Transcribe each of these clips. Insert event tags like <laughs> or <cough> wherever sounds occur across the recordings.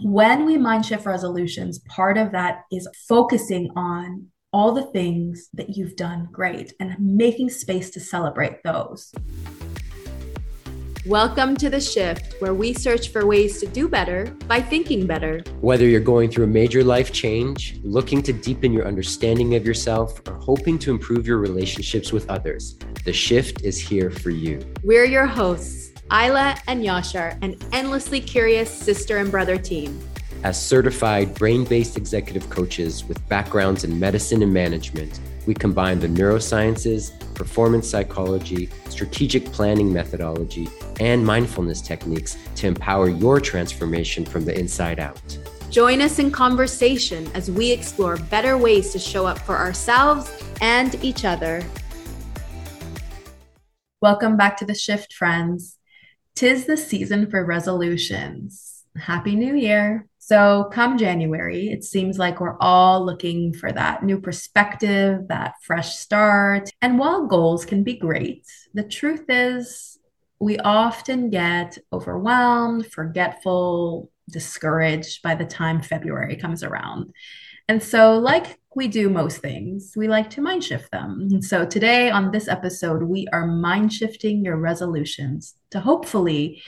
when we mind shift resolutions, part of that is focusing on all the things that you've done great and making space to celebrate those. Welcome to The Shift, where we search for ways to do better by thinking better. Whether you're going through a major life change, looking to deepen your understanding of yourself, or hoping to improve your relationships with others, The Shift is here for you. We're your hosts, Ayla and Yashar, an endlessly curious sister and brother team. As certified brain based executive coaches with backgrounds in medicine and management, we combine the neurosciences, performance psychology, strategic planning methodology, and mindfulness techniques to empower your transformation from the inside out. Join us in conversation as we explore better ways to show up for ourselves and each other. Welcome back to the shift, friends. Tis the season for resolutions. Happy New Year. So, come January, it seems like we're all looking for that new perspective, that fresh start. And while goals can be great, the truth is we often get overwhelmed, forgetful, discouraged by the time February comes around. And so, like we do most things, we like to mind shift them. So, today on this episode, we are mind shifting your resolutions to hopefully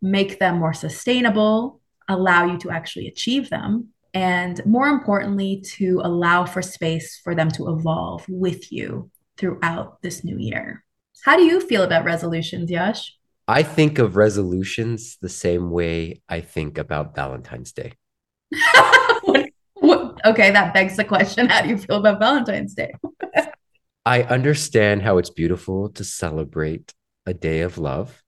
make them more sustainable, allow you to actually achieve them, and more importantly, to allow for space for them to evolve with you throughout this new year. How do you feel about resolutions, Yash? I think of resolutions the same way I think about Valentine's Day. <laughs> okay, that begs the question how do you feel about Valentine's Day? I understand how it's beautiful to celebrate a day of love.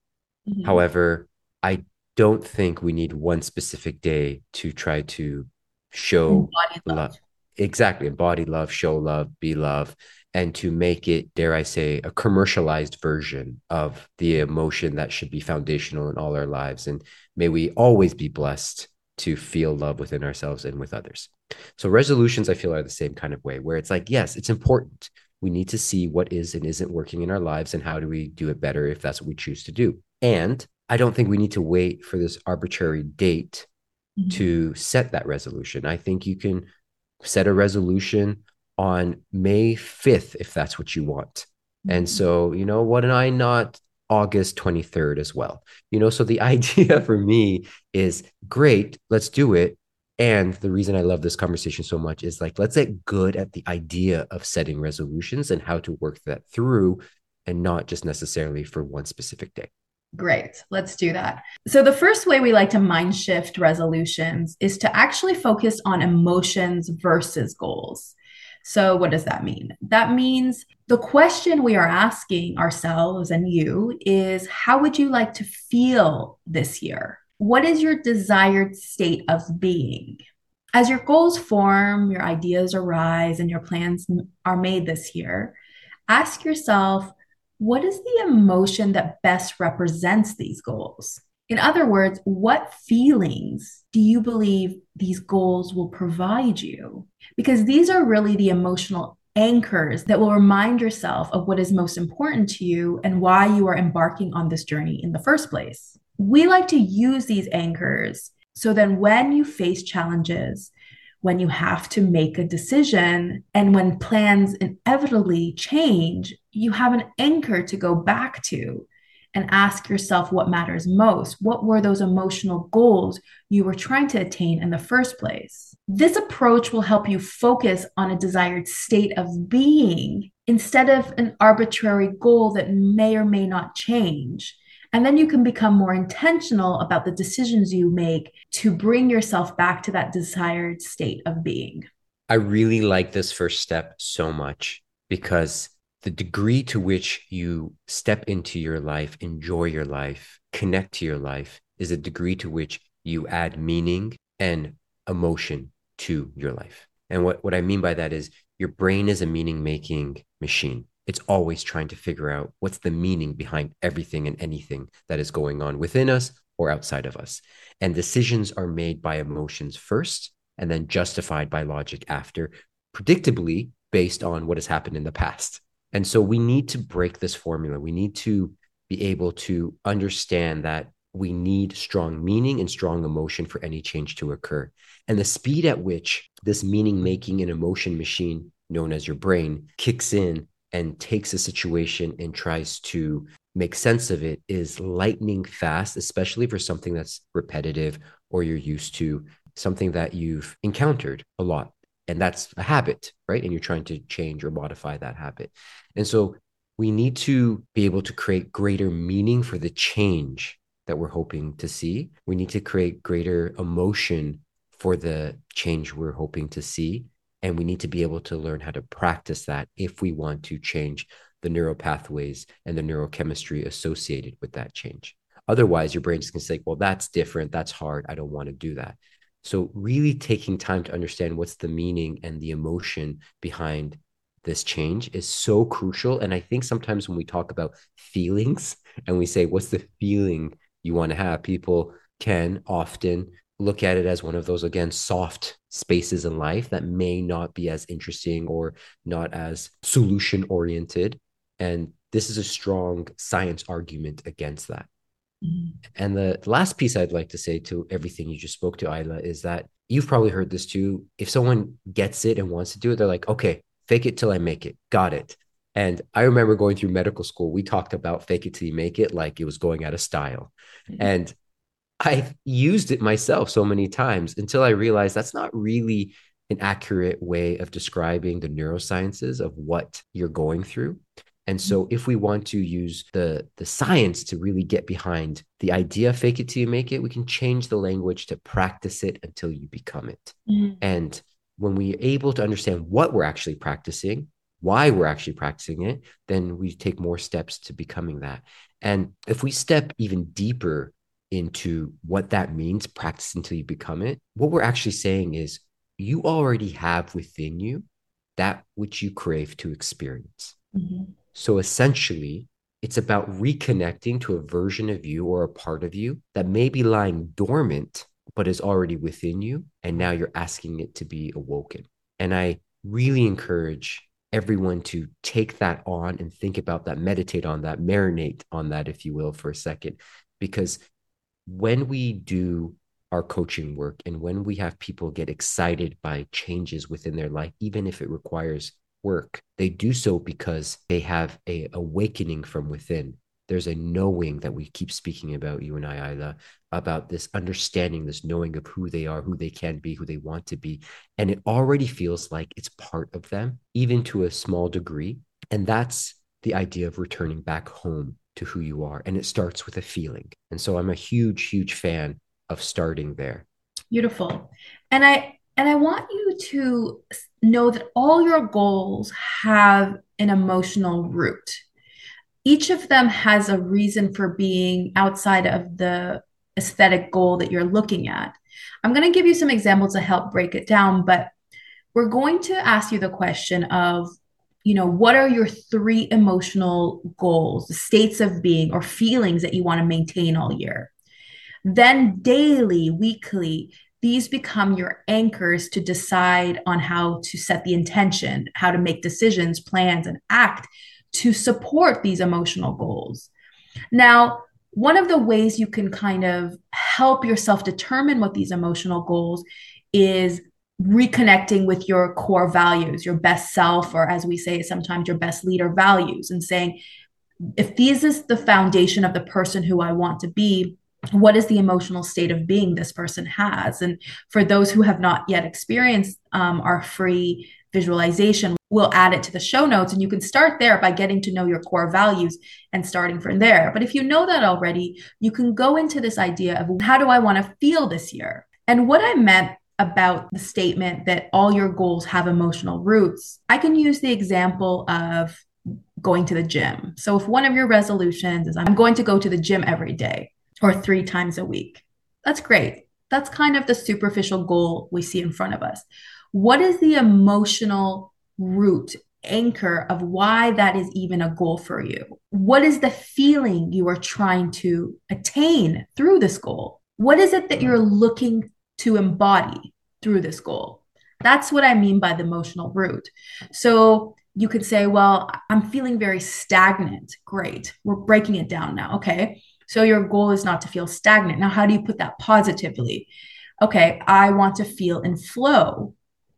Mm-hmm. However, I don't think we need one specific day to try to show love. love. Exactly. Embody love, show love, be love, and to make it, dare I say, a commercialized version of the emotion that should be foundational in all our lives. And may we always be blessed to feel love within ourselves and with others. So resolutions, I feel, are the same kind of way where it's like, yes, it's important. We need to see what is and isn't working in our lives and how do we do it better if that's what we choose to do. And I don't think we need to wait for this arbitrary date mm-hmm. to set that resolution. I think you can set a resolution on May 5th if that's what you want. Mm-hmm. And so, you know, what am I not August 23rd as well. You know, so the <laughs> idea for me is great, let's do it. And the reason I love this conversation so much is like, let's get good at the idea of setting resolutions and how to work that through and not just necessarily for one specific day. Great. Let's do that. So, the first way we like to mind shift resolutions is to actually focus on emotions versus goals. So, what does that mean? That means the question we are asking ourselves and you is how would you like to feel this year? What is your desired state of being? As your goals form, your ideas arise, and your plans are made this year, ask yourself what is the emotion that best represents these goals? In other words, what feelings do you believe these goals will provide you? Because these are really the emotional anchors that will remind yourself of what is most important to you and why you are embarking on this journey in the first place. We like to use these anchors so then when you face challenges, when you have to make a decision, and when plans inevitably change, you have an anchor to go back to and ask yourself what matters most. What were those emotional goals you were trying to attain in the first place? This approach will help you focus on a desired state of being instead of an arbitrary goal that may or may not change. And then you can become more intentional about the decisions you make to bring yourself back to that desired state of being. I really like this first step so much because the degree to which you step into your life, enjoy your life, connect to your life is a degree to which you add meaning and emotion to your life. And what, what I mean by that is your brain is a meaning making machine. It's always trying to figure out what's the meaning behind everything and anything that is going on within us or outside of us. And decisions are made by emotions first and then justified by logic after, predictably based on what has happened in the past. And so we need to break this formula. We need to be able to understand that we need strong meaning and strong emotion for any change to occur. And the speed at which this meaning making and emotion machine, known as your brain, kicks in and takes a situation and tries to make sense of it is lightning fast, especially for something that's repetitive or you're used to, something that you've encountered a lot. And that's a habit, right? And you're trying to change or modify that habit. And so we need to be able to create greater meaning for the change that we're hoping to see. We need to create greater emotion for the change we're hoping to see. And we need to be able to learn how to practice that if we want to change the neural pathways and the neurochemistry associated with that change. Otherwise, your brain's going to say, well, that's different. That's hard. I don't want to do that. So, really taking time to understand what's the meaning and the emotion behind this change is so crucial. And I think sometimes when we talk about feelings and we say, what's the feeling you want to have, people can often look at it as one of those, again, soft spaces in life that may not be as interesting or not as solution oriented. And this is a strong science argument against that. Mm-hmm. And the last piece I'd like to say to everything you just spoke to, Ayla, is that you've probably heard this too. If someone gets it and wants to do it, they're like, okay, fake it till I make it. Got it. And I remember going through medical school, we talked about fake it till you make it like it was going out of style. Mm-hmm. And I've used it myself so many times until I realized that's not really an accurate way of describing the neurosciences of what you're going through. And so mm-hmm. if we want to use the the science to really get behind the idea fake it till you make it, we can change the language to practice it until you become it. Mm-hmm. And when we're able to understand what we're actually practicing, why we're actually practicing it, then we take more steps to becoming that. And if we step even deeper into what that means, practice until you become it, what we're actually saying is you already have within you that which you crave to experience. Mm-hmm. So essentially, it's about reconnecting to a version of you or a part of you that may be lying dormant but is already within you. And now you're asking it to be awoken. And I really encourage everyone to take that on and think about that, meditate on that, marinate on that, if you will, for a second. Because when we do our coaching work and when we have people get excited by changes within their life, even if it requires work, they do so because they have a awakening from within there's a knowing that we keep speaking about you and I, Ayla, about this understanding, this knowing of who they are, who they can be, who they want to be. And it already feels like it's part of them, even to a small degree. And that's the idea of returning back home to who you are. And it starts with a feeling. And so I'm a huge, huge fan of starting there. Beautiful. And I and I want you to know that all your goals have an emotional root each of them has a reason for being outside of the aesthetic goal that you're looking at. I'm going to give you some examples to help break it down, but we're going to ask you the question of, you know, what are your three emotional goals, the states of being or feelings that you want to maintain all year? Then daily, weekly, these become your anchors to decide on how to set the intention, how to make decisions, plans, and act to support these emotional goals. Now, one of the ways you can kind of help yourself determine what these emotional goals is reconnecting with your core values, your best self, or as we say sometimes, your best leader values, and saying, if this is the foundation of the person who I want to be, what is the emotional state of being this person has? And for those who have not yet experienced um, our free visualization, we'll add it to the show notes. And you can start there by getting to know your core values and starting from there. But if you know that already, you can go into this idea of how do I want to feel this year? And what I meant about the statement that all your goals have emotional roots, I can use the example of going to the gym. So if one of your resolutions is I'm going to go to the gym every day or three times a week, that's great. That's kind of the superficial goal we see in front of us what is the emotional root anchor of why that is even a goal for you? What is the feeling you are trying to attain through this goal? What is it that you're looking to embody through this goal? That's what I mean by the emotional root. So you could say, well, I'm feeling very stagnant. Great. We're breaking it down now. Okay. So your goal is not to feel stagnant. Now, how do you put that positively? Okay, I want to feel in flow.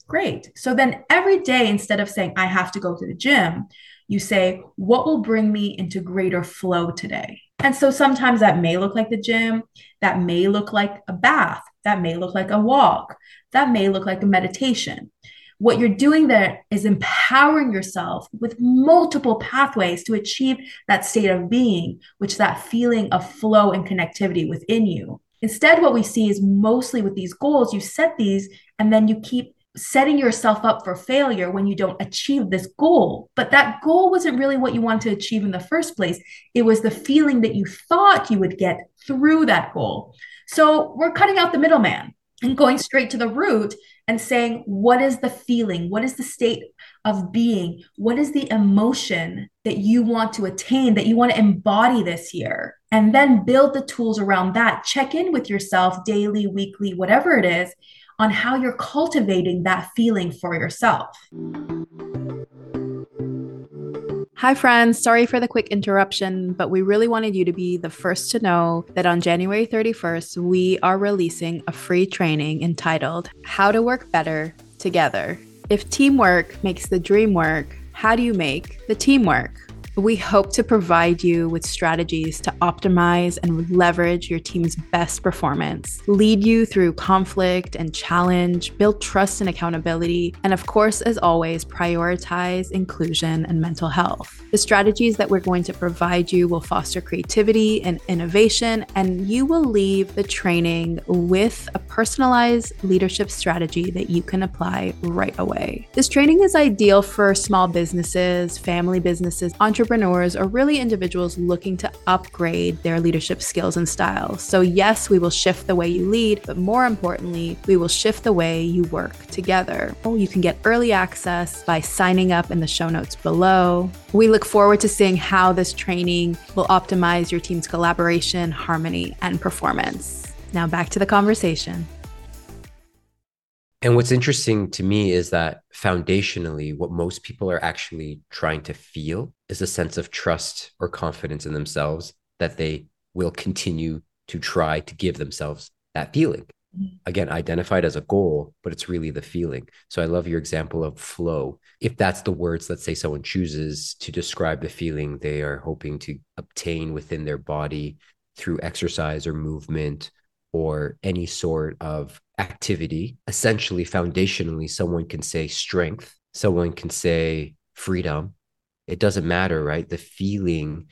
Great. So then every day, instead of saying, I have to go to the gym, you say, what will bring me into greater flow today? And so sometimes that may look like the gym, that may look like a bath, that may look like a walk, that may look like a meditation. What you're doing there is empowering yourself with multiple pathways to achieve that state of being, which that feeling of flow and connectivity within you. Instead, what we see is mostly with these goals, you set these and then you keep setting yourself up for failure when you don't achieve this goal. But that goal wasn't really what you wanted to achieve in the first place. It was the feeling that you thought you would get through that goal. So we're cutting out the middleman and going straight to the root and saying, what is the feeling? What is the state of being? What is the emotion that you want to attain, that you want to embody this year? And then build the tools around that. Check in with yourself daily, weekly, whatever it is, on how you're cultivating that feeling for yourself. Hi, friends. Sorry for the quick interruption, but we really wanted you to be the first to know that on January 31st, we are releasing a free training entitled How to Work Better Together. If teamwork makes the dream work, how do you make the team work? We hope to provide you with strategies to optimize and leverage your team's best performance, lead you through conflict and challenge, build trust and accountability, and of course, as always, prioritize inclusion and mental health. The strategies that we're going to provide you will foster creativity and innovation, and you will leave the training with a personalized leadership strategy that you can apply right away. This training is ideal for small businesses, family businesses, entrepreneurs entrepreneurs or really individuals looking to upgrade their leadership skills and styles. So, yes, we will shift the way you lead, but more importantly, we will shift the way you work together. You can get early access by signing up in the show notes below. We look forward to seeing how this training will optimize your team's collaboration, harmony, and performance. Now, back to the conversation. And what's interesting to me is that foundationally, what most people are actually trying to feel is a sense of trust or confidence in themselves that they will continue to try to give themselves that feeling. Mm-hmm. Again, identified as a goal, but it's really the feeling. So I love your example of flow. If that's the words, let's say someone chooses to describe the feeling they are hoping to obtain within their body through exercise or movement or any sort of activity, essentially, foundationally, someone can say strength, someone can say freedom. It doesn't matter, right? The feeling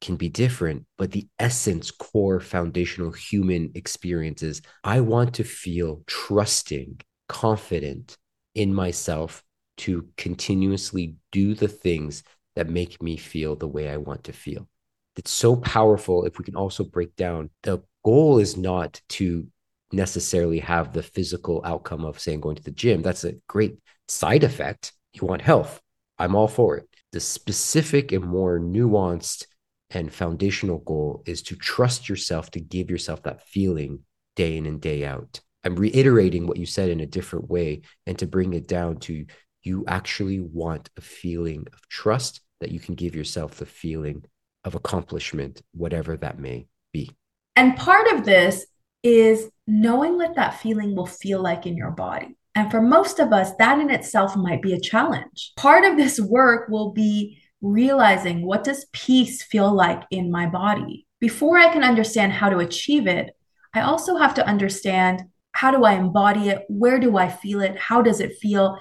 can be different, but the essence, core, foundational human experiences I want to feel trusting, confident in myself to continuously do the things that make me feel the way I want to feel. It's so powerful if we can also break down the goal is not to necessarily have the physical outcome of saying going to the gym. That's a great side effect. You want health. I'm all for it. The specific and more nuanced and foundational goal is to trust yourself to give yourself that feeling day in and day out. I'm reiterating what you said in a different way and to bring it down to you actually want a feeling of trust that you can give yourself the feeling of accomplishment, whatever that may be. And part of this is knowing what that feeling will feel like in your body. And for most of us, that in itself might be a challenge. Part of this work will be realizing what does peace feel like in my body? Before I can understand how to achieve it, I also have to understand how do I embody it? Where do I feel it? How does it feel?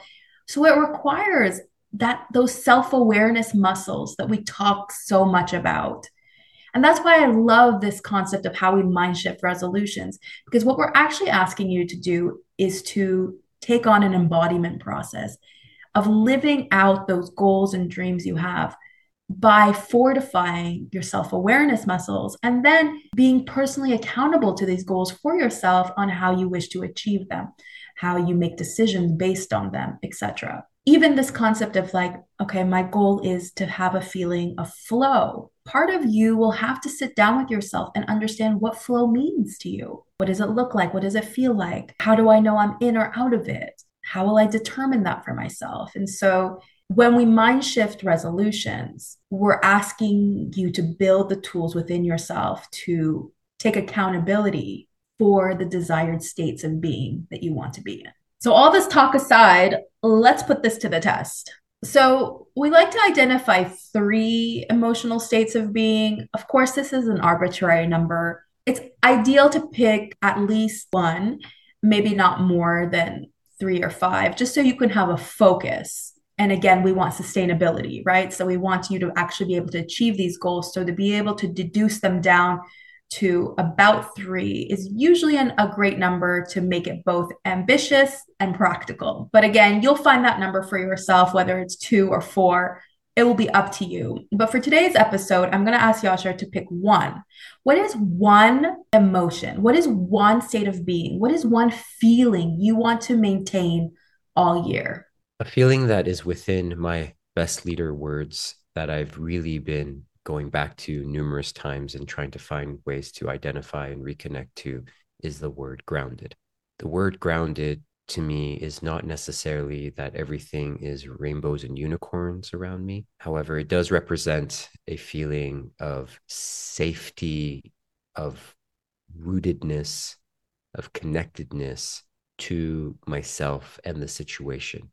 So it requires that those self-awareness muscles that we talk so much about and that's why I love this concept of how we mind shift resolutions, because what we're actually asking you to do is to take on an embodiment process of living out those goals and dreams you have by fortifying your self awareness muscles and then being personally accountable to these goals for yourself on how you wish to achieve them, how you make decisions based on them, etc. Even this concept of like, okay, my goal is to have a feeling of flow part of you will have to sit down with yourself and understand what flow means to you. What does it look like? What does it feel like? How do I know I'm in or out of it? How will I determine that for myself? And so when we mind shift resolutions, we're asking you to build the tools within yourself to take accountability for the desired states of being that you want to be in. So, all this talk aside, let's put this to the test. So, we like to identify three emotional states of being. Of course, this is an arbitrary number. It's ideal to pick at least one, maybe not more than three or five, just so you can have a focus and again we want sustainability right so we want you to actually be able to achieve these goals so to be able to deduce them down to about three is usually an, a great number to make it both ambitious and practical. But again you'll find that number for yourself whether it's two or four. It will be up to you. But for today's episode i'm going to ask yashar to pick one. What is one emotion? What is one state of being? What is one feeling you want to maintain all year? A feeling that is within my best leader words that I've really been going back to numerous times and trying to find ways to identify and reconnect to is the word grounded. The word grounded to me is not necessarily that everything is rainbows and unicorns around me. However, it does represent a feeling of safety, of rootedness, of connectedness to myself and the situation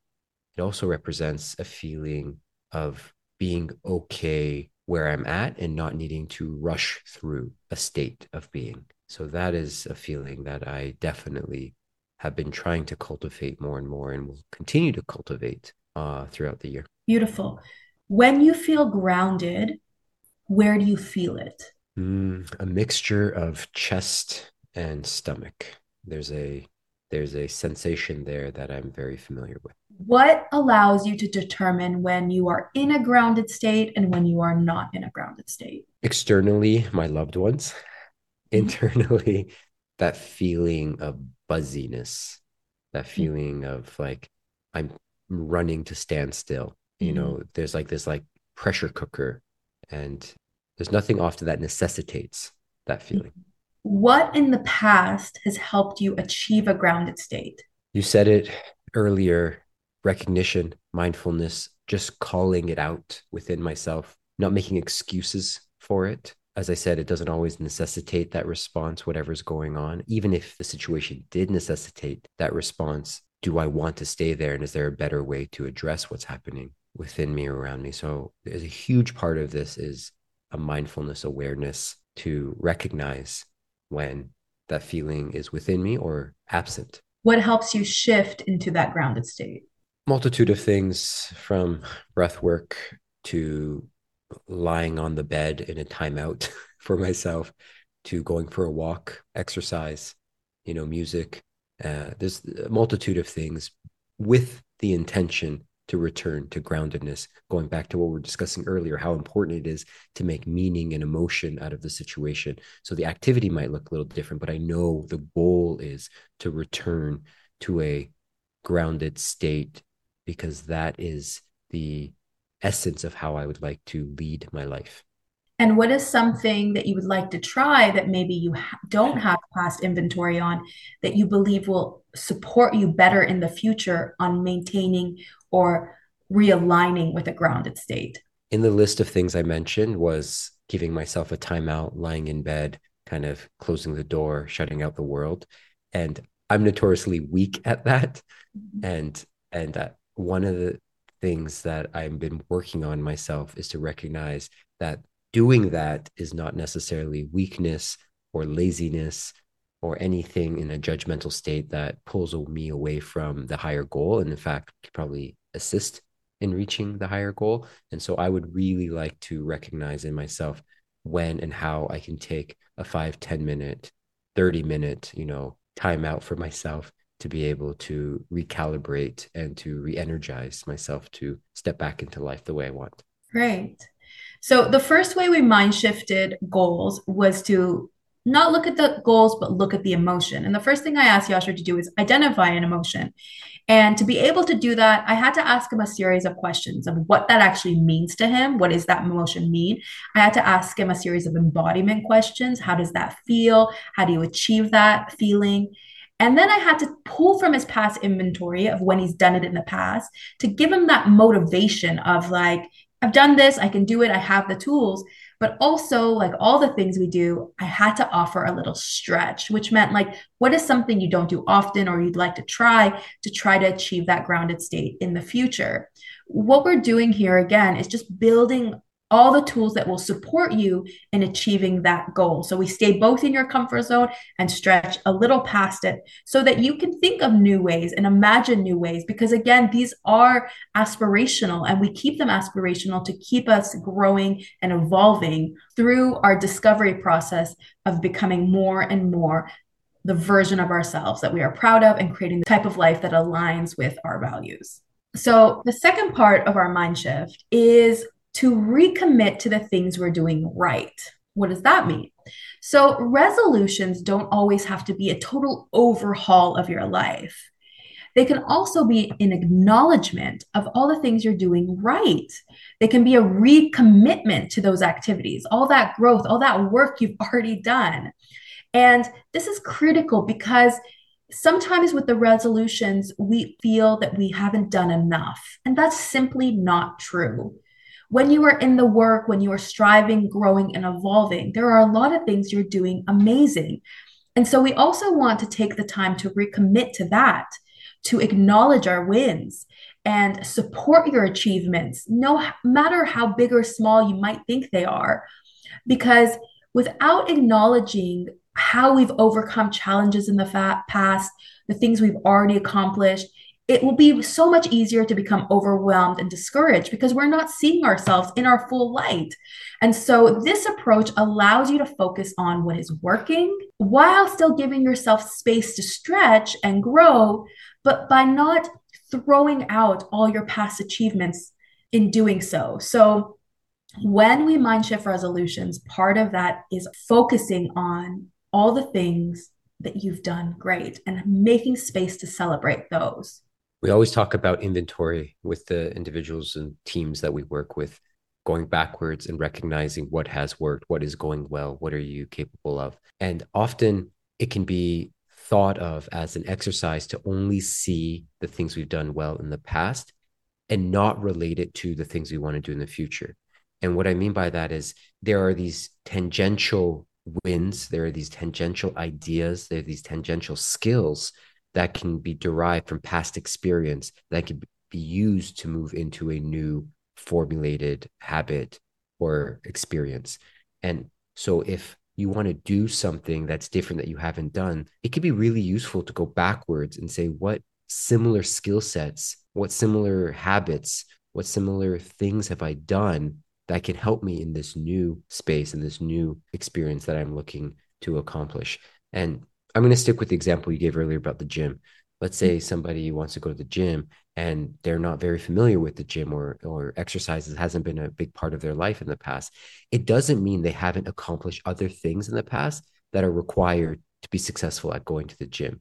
it also represents a feeling of being okay where I'm at and not needing to rush through a state of being. So that is a feeling that I definitely have been trying to cultivate more and more and will continue to cultivate uh, throughout the year. Beautiful. When you feel grounded, where do you feel it? Mm, a mixture of chest and stomach. There's a there's a sensation there that I'm very familiar with. What allows you to determine when you are in a grounded state and when you are not in a grounded state? Externally, my loved ones. Mm-hmm. Internally, that feeling of buzziness, that mm-hmm. feeling mm-hmm. of like I'm running to stand still. You mm-hmm. know, there's like this like pressure cooker, and there's nothing often that necessitates that feeling. What in the past has helped you achieve a grounded state? You said it earlier recognition, mindfulness, just calling it out within myself, not making excuses for it. As I said, it doesn't always necessitate that response, whatever's going on. Even if the situation did necessitate that response, do I want to stay there? And is there a better way to address what's happening within me or around me? So there's a huge part of this is a mindfulness awareness to recognize when that feeling is within me or absent. What helps you shift into that grounded state? Multitude of things from breath work to lying on the bed in a timeout <laughs> for myself to going for a walk, exercise, you know, music. Uh, there's a multitude of things with the intention to return to groundedness, going back to what we were discussing earlier, how important it is to make meaning and emotion out of the situation. So the activity might look a little different, but I know the goal is to return to a grounded state because that is the essence of how I would like to lead my life. And what is something that you would like to try that maybe you ha- don't have past inventory on that you believe will support you better in the future on maintaining or realigning with a grounded state? In the list of things I mentioned was giving myself a timeout, lying in bed, kind of closing the door, shutting out the world. And I'm notoriously weak at that. Mm-hmm. And and uh, one of the things that I've been working on myself is to recognize that doing that is not necessarily weakness or laziness or anything in a judgmental state that pulls me away from the higher goal. And in fact, could probably assist in reaching the higher goal. And so I would really like to recognize in myself when and how I can take a five, 10 minute, 30 minute, you know, time out for myself to be able to recalibrate and to re-energize myself to step back into life the way I want. Great. So the first way we mind shifted goals was to not look at the goals, but look at the emotion. And the first thing I asked Yashar to do is identify an emotion. And to be able to do that, I had to ask him a series of questions of what that actually means to him. What does that emotion mean? I had to ask him a series of embodiment questions. How does that feel? How do you achieve that feeling? And then I had to pull from his past inventory of when he's done it in the past to give him that motivation of like, I've done this, I can do it, I have the tools. But also, like all the things we do, I had to offer a little stretch, which meant like, what is something you don't do often or you'd like to try to try to achieve that grounded state in the future? What we're doing here again is just building all the tools that will support you in achieving that goal. So we stay both in your comfort zone and stretch a little past it so that you can think of new ways and imagine new ways. Because again, these are aspirational and we keep them aspirational to keep us growing and evolving through our discovery process of becoming more and more the version of ourselves that we are proud of and creating the type of life that aligns with our values. So, the second part of our mind shift is to recommit to the things we're doing right. What does that mean? So, resolutions don't always have to be a total overhaul of your life. They can also be an acknowledgement of all the things you're doing right. They can be a recommitment to those activities, all that growth, all that work you've already done. And this is critical because sometimes with the resolutions, we feel that we haven't done enough. And that's simply not true when you are in the work, when you are striving, growing, and evolving, there are a lot of things you're doing amazing. And so we also want to take the time to recommit to that, to acknowledge our wins and support your achievements, no matter how big or small you might think they are. Because without acknowledging how we've overcome challenges in the past, the things we've already accomplished, it will be so much easier to become overwhelmed and discouraged because we're not seeing ourselves in our full light. And so, this approach allows you to focus on what is working while still giving yourself space to stretch and grow, but by not throwing out all your past achievements in doing so. So, when we mind shift resolutions, part of that is focusing on all the things that you've done great and making space to celebrate those we always talk about inventory with the individuals and teams that we work with going backwards and recognizing what has worked what is going well what are you capable of. And often it can be thought of as an exercise to only see the things we've done well in the past and not relate it to the things we want to do in the future. And what i mean by that is there are these tangential wins there are these tangential ideas there are these tangential skills that can be derived from past experience that can be used to move into a new formulated habit or experience. And so if you want to do something that's different that you haven't done, it could be really useful to go backwards and say, what similar skill sets, what similar habits, what similar things have I done that can help me in this new space and this new experience that I'm looking to accomplish? And I'm going to stick with the example you gave earlier about the gym. Let's say mm-hmm. somebody wants to go to the gym and they're not very familiar with the gym or or exercises hasn't been a big part of their life in the past. It doesn't mean they haven't accomplished other things in the past that are required to be successful at going to the gym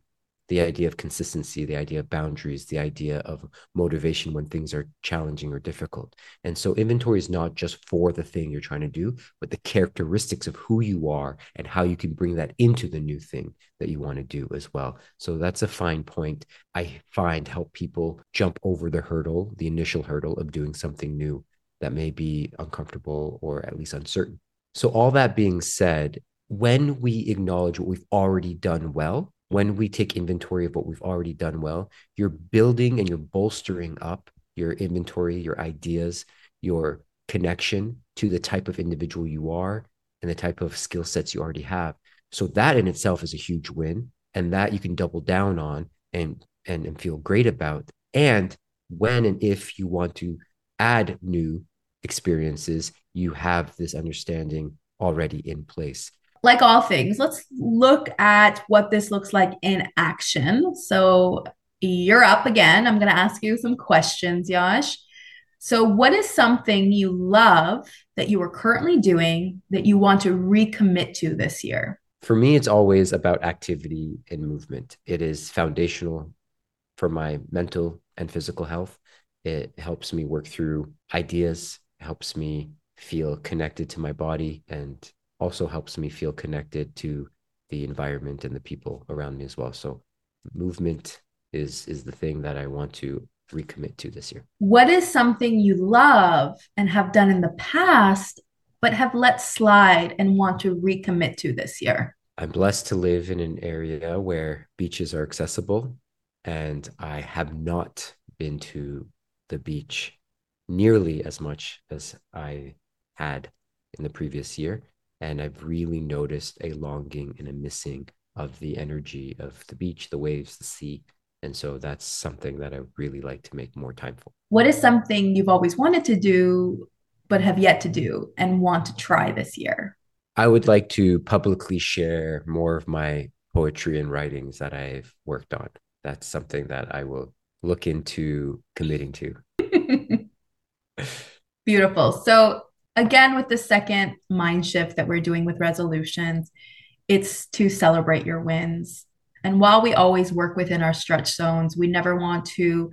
the idea of consistency, the idea of boundaries, the idea of motivation when things are challenging or difficult. And so inventory is not just for the thing you're trying to do, but the characteristics of who you are and how you can bring that into the new thing that you want to do as well. So that's a fine point I find help people jump over the hurdle, the initial hurdle of doing something new that may be uncomfortable or at least uncertain. So all that being said, when we acknowledge what we've already done well, when we take inventory of what we've already done well, you're building and you're bolstering up your inventory, your ideas, your connection to the type of individual you are and the type of skill sets you already have. So that in itself is a huge win. And that you can double down on and and, and feel great about. And when and if you want to add new experiences, you have this understanding already in place like all things, let's look at what this looks like in action. So you're up again. I'm going to ask you some questions, Yash. So, what is something you love that you are currently doing that you want to recommit to this year? For me, it's always about activity and movement. It is foundational for my mental and physical health. It helps me work through ideas, helps me feel connected to my body and also helps me feel connected to the environment and the people around me as well. So movement is is the thing that I want to recommit to this year. What is something you love and have done in the past, but have let slide and want to recommit to this year? I'm blessed to live in an area where beaches are accessible, and I have not been to the beach nearly as much as I had in the previous year. And I've really noticed a longing and a missing of the energy of the beach, the waves, the sea. And so that's something that I really like to make more time for. What is something you've always wanted to do, but have yet to do and want to try this year? I would like to publicly share more of my poetry and writings that I've worked on. That's something that I will look into committing to. <laughs> Beautiful. So, again, with the second mind shift that we're doing with resolutions, it's to celebrate your wins. And while we always work within our stretch zones, we never want to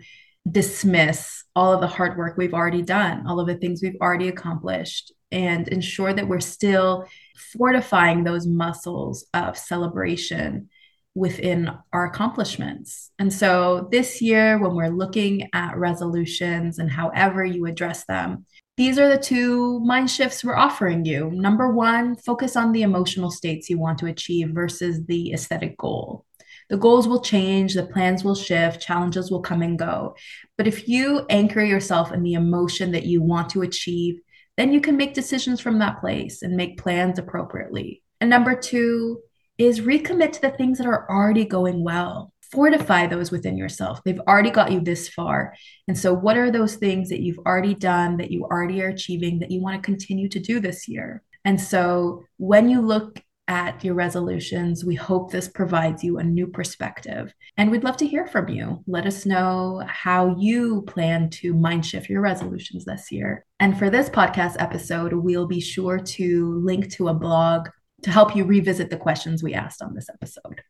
dismiss all of the hard work we've already done, all of the things we've already accomplished, and ensure that we're still fortifying those muscles of celebration within our accomplishments. And so this year, when we're looking at resolutions and however you address them, these are the two mind shifts we're offering you. Number one, focus on the emotional states you want to achieve versus the aesthetic goal. The goals will change, the plans will shift, challenges will come and go. But if you anchor yourself in the emotion that you want to achieve, then you can make decisions from that place and make plans appropriately. And number two is recommit to the things that are already going well. Fortify those within yourself. They've already got you this far. And so, what are those things that you've already done, that you already are achieving, that you want to continue to do this year? And so, when you look at your resolutions. We hope this provides you a new perspective. And we'd love to hear from you. Let us know how you plan to mind shift your resolutions this year. And for this podcast episode, we'll be sure to link to a blog to help you revisit the questions we asked on this episode.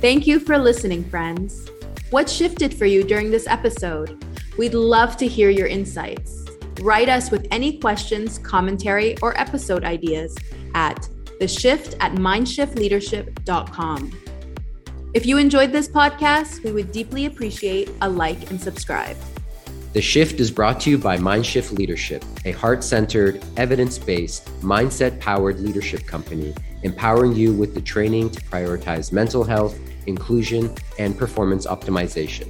Thank you for listening, friends. What shifted for you during this episode? We'd love to hear your insights. Write us with any questions, commentary, or episode ideas at the shift at mindshiftleadership.com. If you enjoyed this podcast, we would deeply appreciate a like and subscribe. The Shift is brought to you by Mindshift Leadership, a heart centered, evidence based, mindset powered leadership company, empowering you with the training to prioritize mental health, inclusion, and performance optimization.